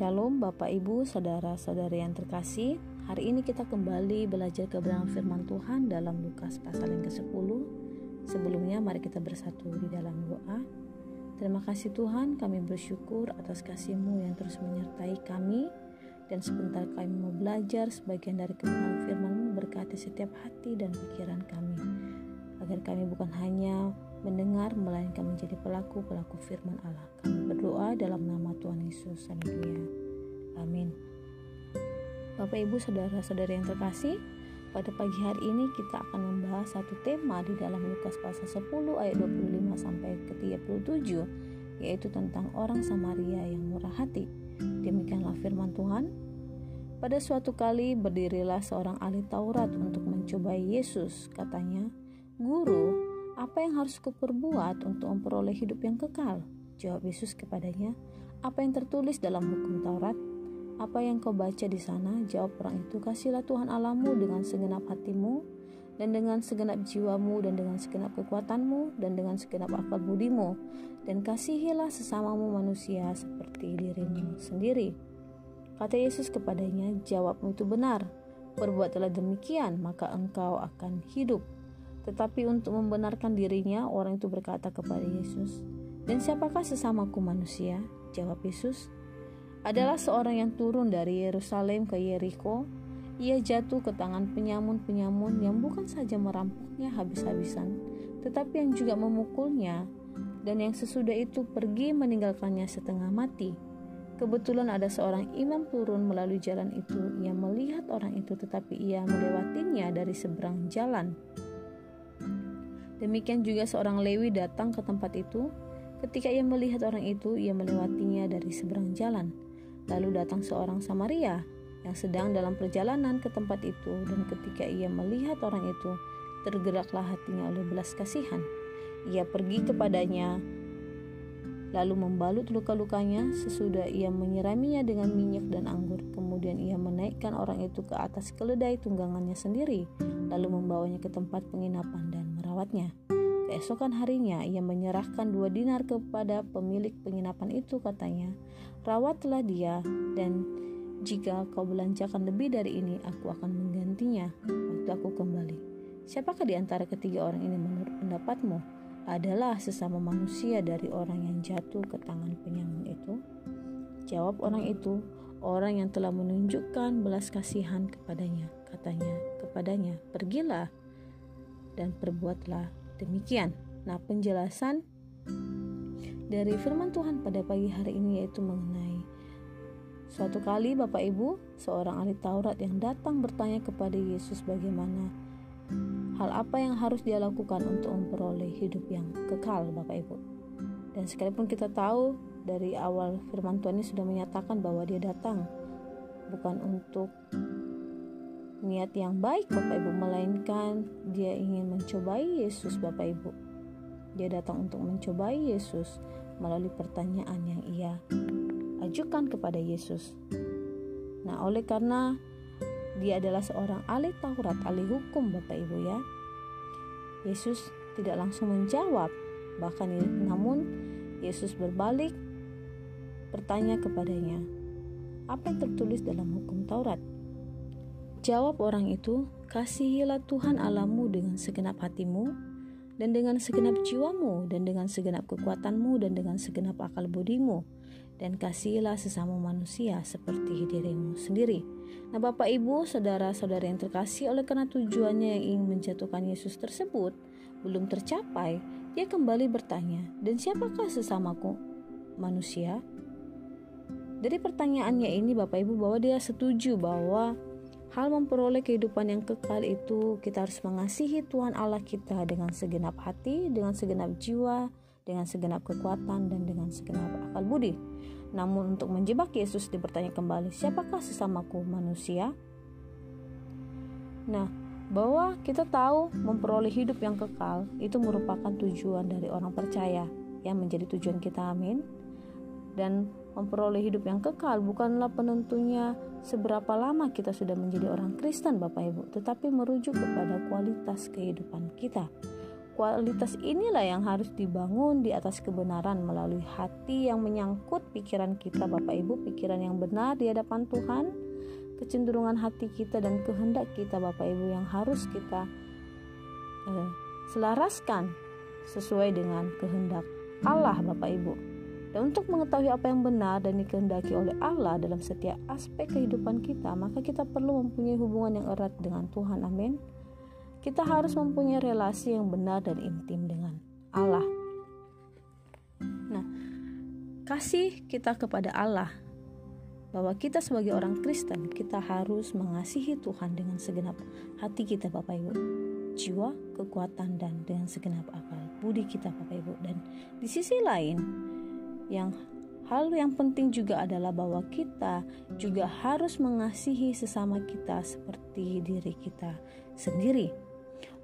Shalom Bapak Ibu, Saudara-saudari yang terkasih. Hari ini kita kembali belajar kebenaran firman Tuhan dalam Lukas pasal yang ke-10 Sebelumnya mari kita bersatu di dalam doa. Terima kasih Tuhan kami bersyukur atas kasih-Mu yang terus menyertai kami. Dan sebentar kami mau belajar sebagian dari kebenaran firman-Mu berkati setiap hati dan pikiran kami. Agar kami bukan hanya mendengar melainkan menjadi pelaku-pelaku firman Allah. Kami berdoa dalam nama Tuhan Yesus. Haleluya. Amin. Bapak Ibu saudara-saudari yang terkasih, pada pagi hari ini kita akan membahas satu tema di dalam Lukas pasal 10 ayat 25 sampai ke 37 yaitu tentang orang Samaria yang murah hati. Demikianlah firman Tuhan. Pada suatu kali berdirilah seorang ahli Taurat untuk mencobai Yesus. Katanya, "Guru, apa yang harus kuperbuat untuk memperoleh hidup yang kekal? Jawab Yesus kepadanya, apa yang tertulis dalam hukum Taurat? Apa yang kau baca di sana? Jawab orang itu, kasihlah Tuhan Allahmu dengan segenap hatimu, dan dengan segenap jiwamu, dan dengan segenap kekuatanmu, dan dengan segenap akal budimu, dan kasihilah sesamamu manusia seperti dirimu sendiri. Kata Yesus kepadanya, jawabmu itu benar, perbuatlah demikian, maka engkau akan hidup. Tetapi untuk membenarkan dirinya, orang itu berkata kepada Yesus, "Dan siapakah sesamaku manusia?" Jawab Yesus, "Adalah seorang yang turun dari Yerusalem ke Yeriko. Ia jatuh ke tangan penyamun-penyamun yang bukan saja merampoknya habis-habisan, tetapi yang juga memukulnya, dan yang sesudah itu pergi meninggalkannya setengah mati." Kebetulan ada seorang imam turun melalui jalan itu. Ia melihat orang itu, tetapi ia melewatinya dari seberang jalan. Demikian juga seorang Lewi datang ke tempat itu. Ketika ia melihat orang itu, ia melewatinya dari seberang jalan. Lalu datang seorang Samaria yang sedang dalam perjalanan ke tempat itu, dan ketika ia melihat orang itu, tergeraklah hatinya oleh belas kasihan. Ia pergi kepadanya, lalu membalut luka-lukanya sesudah ia menyiraminya dengan minyak dan anggur. Kemudian ia menaikkan orang itu ke atas keledai tunggangannya sendiri, lalu membawanya ke tempat penginapan dan merawatnya. Keesokan harinya ia menyerahkan dua dinar kepada pemilik penginapan itu katanya, rawatlah dia dan jika kau belanjakan lebih dari ini, aku akan menggantinya waktu aku kembali. Siapakah di antara ketiga orang ini menurut pendapatmu adalah sesama manusia dari orang yang jatuh ke tangan penyamun itu? Jawab orang itu, orang yang telah menunjukkan belas kasihan kepadanya. Katanya kepadanya, pergilah dan perbuatlah demikian. Nah, penjelasan dari firman Tuhan pada pagi hari ini yaitu mengenai suatu kali Bapak Ibu, seorang ahli Taurat yang datang bertanya kepada Yesus bagaimana hal apa yang harus dia lakukan untuk memperoleh hidup yang kekal Bapak Ibu. Dan sekalipun kita tahu dari awal firman Tuhan ini sudah menyatakan bahwa dia datang bukan untuk niat yang baik Bapak Ibu melainkan dia ingin mencobai Yesus Bapak Ibu. Dia datang untuk mencobai Yesus melalui pertanyaan yang ia ajukan kepada Yesus. Nah, oleh karena dia adalah seorang ahli Taurat, ahli hukum Bapak Ibu ya. Yesus tidak langsung menjawab, bahkan namun Yesus berbalik bertanya kepadanya, apa yang tertulis dalam hukum Taurat? Jawab orang itu, kasihilah Tuhan Allahmu dengan segenap hatimu, dan dengan segenap jiwamu, dan dengan segenap kekuatanmu, dan dengan segenap akal budimu, dan kasihilah sesama manusia seperti dirimu sendiri. Nah Bapak Ibu, saudara-saudara yang terkasih oleh karena tujuannya yang ingin menjatuhkan Yesus tersebut belum tercapai, dia kembali bertanya, dan siapakah sesamaku manusia? Dari pertanyaannya ini Bapak Ibu bahwa dia setuju bahwa Hal memperoleh kehidupan yang kekal itu kita harus mengasihi Tuhan Allah kita dengan segenap hati, dengan segenap jiwa, dengan segenap kekuatan dan dengan segenap akal budi. Namun untuk menjebak Yesus dipertanya kembali, siapakah sesamaku manusia? Nah, bahwa kita tahu memperoleh hidup yang kekal itu merupakan tujuan dari orang percaya yang menjadi tujuan kita amin dan memperoleh hidup yang kekal bukanlah penentunya seberapa lama kita sudah menjadi orang Kristen Bapak Ibu, tetapi merujuk kepada kualitas kehidupan kita. Kualitas inilah yang harus dibangun di atas kebenaran melalui hati yang menyangkut pikiran kita, Bapak Ibu, pikiran yang benar di hadapan Tuhan, kecenderungan hati kita dan kehendak kita, Bapak Ibu, yang harus kita eh, selaraskan sesuai dengan kehendak Allah, Bapak Ibu. Dan untuk mengetahui apa yang benar dan dikehendaki oleh Allah dalam setiap aspek kehidupan kita, maka kita perlu mempunyai hubungan yang erat dengan Tuhan. Amin kita harus mempunyai relasi yang benar dan intim dengan Allah. Nah, kasih kita kepada Allah bahwa kita sebagai orang Kristen kita harus mengasihi Tuhan dengan segenap hati kita Bapak Ibu jiwa, kekuatan dan dengan segenap akal budi kita Bapak Ibu dan di sisi lain yang hal yang penting juga adalah bahwa kita juga harus mengasihi sesama kita seperti diri kita sendiri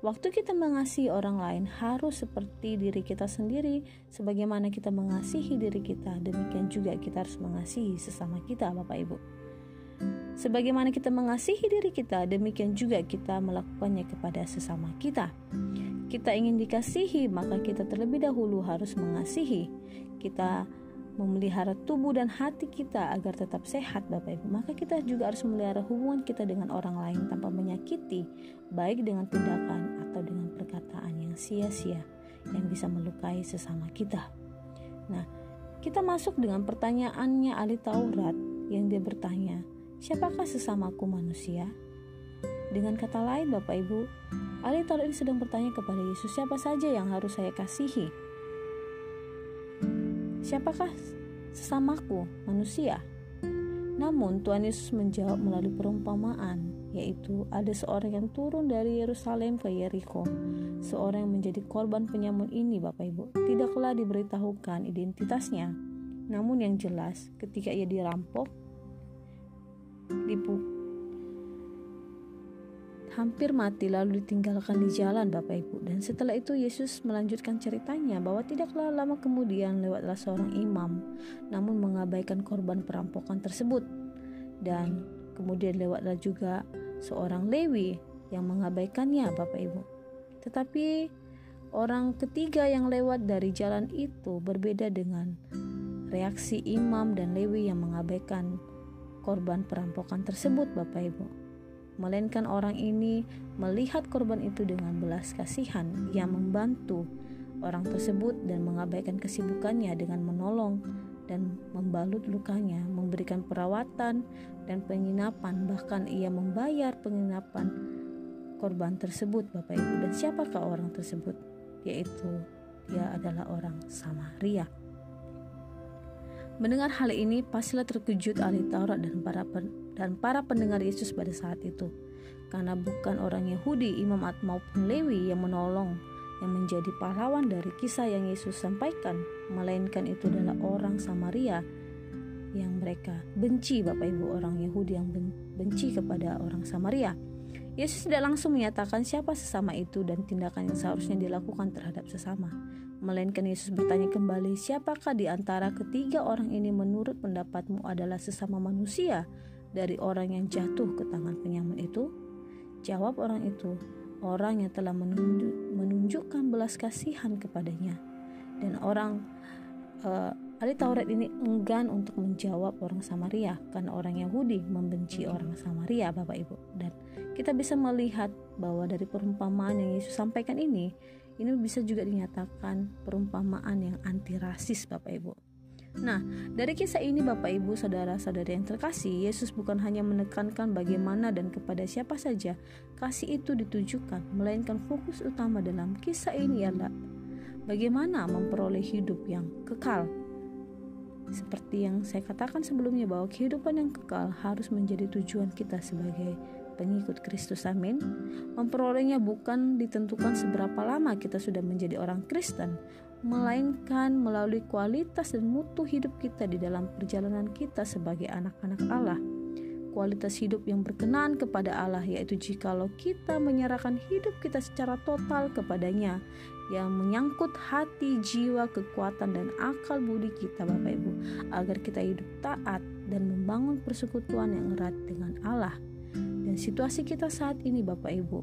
Waktu kita mengasihi orang lain harus seperti diri kita sendiri, sebagaimana kita mengasihi diri kita, demikian juga kita harus mengasihi sesama kita, Bapak Ibu. Sebagaimana kita mengasihi diri kita, demikian juga kita melakukannya kepada sesama kita. Kita ingin dikasihi, maka kita terlebih dahulu harus mengasihi. Kita memelihara tubuh dan hati kita agar tetap sehat Bapak Ibu, maka kita juga harus memelihara hubungan kita dengan orang lain tanpa menyakiti, baik dengan tindakan atau dengan perkataan yang sia-sia yang bisa melukai sesama kita. Nah, kita masuk dengan pertanyaannya ahli Taurat yang dia bertanya, siapakah sesamaku manusia? Dengan kata lain Bapak Ibu, ahli Taurat ini sedang bertanya kepada Yesus, siapa saja yang harus saya kasihi? Siapakah sesamaku, manusia? Namun Tuhan Yesus menjawab melalui perumpamaan, yaitu ada seorang yang turun dari Yerusalem ke Yeriko. Seorang yang menjadi korban penyamun ini, Bapak Ibu, tidaklah diberitahukan identitasnya. Namun yang jelas, ketika ia dirampok, dipukul hampir mati lalu ditinggalkan di jalan Bapak Ibu. Dan setelah itu Yesus melanjutkan ceritanya bahwa tidaklah lama kemudian lewatlah seorang imam namun mengabaikan korban perampokan tersebut. Dan kemudian lewatlah juga seorang Lewi yang mengabaikannya Bapak Ibu. Tetapi orang ketiga yang lewat dari jalan itu berbeda dengan reaksi imam dan Lewi yang mengabaikan korban perampokan tersebut Bapak Ibu melainkan orang ini melihat korban itu dengan belas kasihan yang membantu orang tersebut dan mengabaikan kesibukannya dengan menolong dan membalut lukanya, memberikan perawatan dan penginapan, bahkan ia membayar penginapan korban tersebut, Bapak Ibu. Dan siapakah orang tersebut? Yaitu dia adalah orang Samaria. Mendengar hal ini, pastilah terkejut ahli Taurat dan para dan para pendengar Yesus pada saat itu. Karena bukan orang Yahudi, imam maupun Lewi yang menolong yang menjadi pahlawan dari kisah yang Yesus sampaikan, melainkan itu adalah orang Samaria yang mereka benci Bapak Ibu orang Yahudi yang benci kepada orang Samaria. Yesus tidak langsung menyatakan siapa sesama itu dan tindakan yang seharusnya dilakukan terhadap sesama. Melainkan Yesus bertanya kembali, siapakah di antara ketiga orang ini menurut pendapatmu adalah sesama manusia dari orang yang jatuh ke tangan penyamun itu? Jawab orang itu, orang yang telah menunjuk, menunjukkan belas kasihan kepadanya. Dan orang uh, ahli Taurat ini enggan untuk menjawab orang Samaria karena orang Yahudi membenci orang Samaria, Bapak Ibu. Dan kita bisa melihat bahwa dari perumpamaan yang Yesus sampaikan ini, ini bisa juga dinyatakan perumpamaan yang anti rasis Bapak Ibu. Nah, dari kisah ini Bapak Ibu saudara-saudari yang terkasih, Yesus bukan hanya menekankan bagaimana dan kepada siapa saja kasih itu ditujukan, melainkan fokus utama dalam kisah ini adalah bagaimana memperoleh hidup yang kekal. Seperti yang saya katakan sebelumnya bahwa kehidupan yang kekal harus menjadi tujuan kita sebagai pengikut Kristus. Amin. Memperolehnya bukan ditentukan seberapa lama kita sudah menjadi orang Kristen, melainkan melalui kualitas dan mutu hidup kita di dalam perjalanan kita sebagai anak-anak Allah. Kualitas hidup yang berkenan kepada Allah yaitu jikalau kita menyerahkan hidup kita secara total kepadanya yang menyangkut hati, jiwa, kekuatan, dan akal budi kita Bapak Ibu agar kita hidup taat dan membangun persekutuan yang erat dengan Allah. Dan situasi kita saat ini Bapak Ibu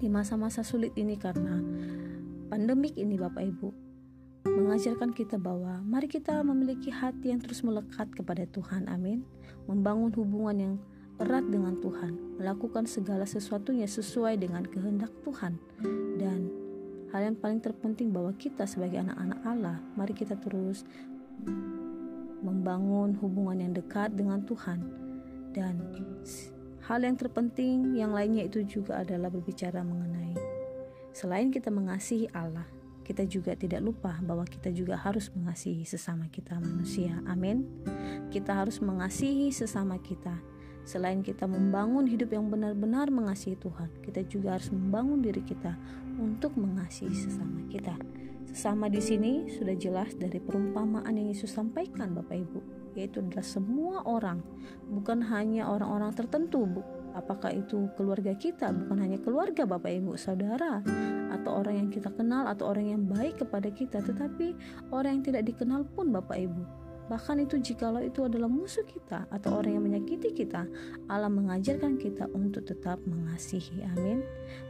di masa-masa sulit ini karena pandemik ini Bapak Ibu mengajarkan kita bahwa mari kita memiliki hati yang terus melekat kepada Tuhan amin. Membangun hubungan yang erat dengan Tuhan melakukan segala sesuatunya sesuai dengan kehendak Tuhan. Dan hal yang paling terpenting bahwa kita sebagai anak-anak Allah mari kita terus membangun hubungan yang dekat dengan Tuhan. Dan hal yang terpenting yang lainnya itu juga adalah berbicara mengenai selain kita mengasihi Allah kita juga tidak lupa bahwa kita juga harus mengasihi sesama kita manusia. Amin. Kita harus mengasihi sesama kita. Selain kita membangun hidup yang benar-benar mengasihi Tuhan, kita juga harus membangun diri kita untuk mengasihi sesama kita. Sesama di sini sudah jelas dari perumpamaan yang Yesus sampaikan Bapak Ibu, yaitu adalah semua orang, bukan hanya orang-orang tertentu, Bu. Apakah itu keluarga kita, bukan hanya keluarga Bapak Ibu, saudara, atau orang yang kita kenal atau orang yang baik kepada kita, tetapi orang yang tidak dikenal pun Bapak Ibu. Bahkan itu jikalau itu adalah musuh kita atau orang yang menyakiti kita, Allah mengajarkan kita untuk tetap mengasihi. Amin.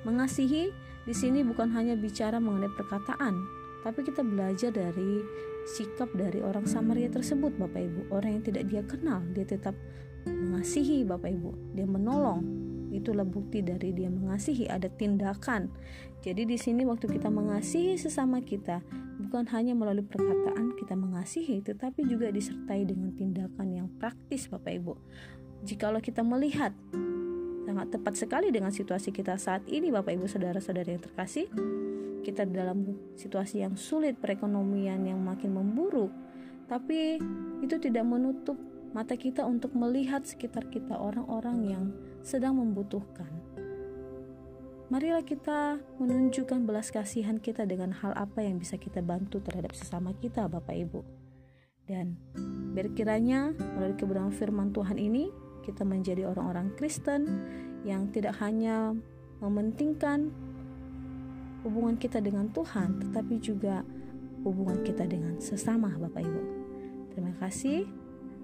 Mengasihi di sini bukan hanya bicara mengenai perkataan, tapi kita belajar dari sikap dari orang Samaria tersebut Bapak Ibu orang yang tidak dia kenal dia tetap mengasihi Bapak Ibu. Dia menolong. Itulah bukti dari dia mengasihi. Ada tindakan. Jadi di sini waktu kita mengasihi sesama kita bukan hanya melalui perkataan kita mengasihi tetapi juga disertai dengan tindakan yang praktis Bapak Ibu. Jikalau kita melihat sangat tepat sekali dengan situasi kita saat ini Bapak Ibu saudara-saudara yang terkasih kita dalam situasi yang sulit perekonomian yang makin memburuk tapi itu tidak menutup mata kita untuk melihat sekitar kita orang-orang yang sedang membutuhkan marilah kita menunjukkan belas kasihan kita dengan hal apa yang bisa kita bantu terhadap sesama kita Bapak Ibu dan berkiranya melalui kebenaran firman Tuhan ini kita menjadi orang-orang Kristen yang tidak hanya mementingkan hubungan kita dengan Tuhan, tetapi juga hubungan kita dengan sesama Bapak Ibu. Terima kasih.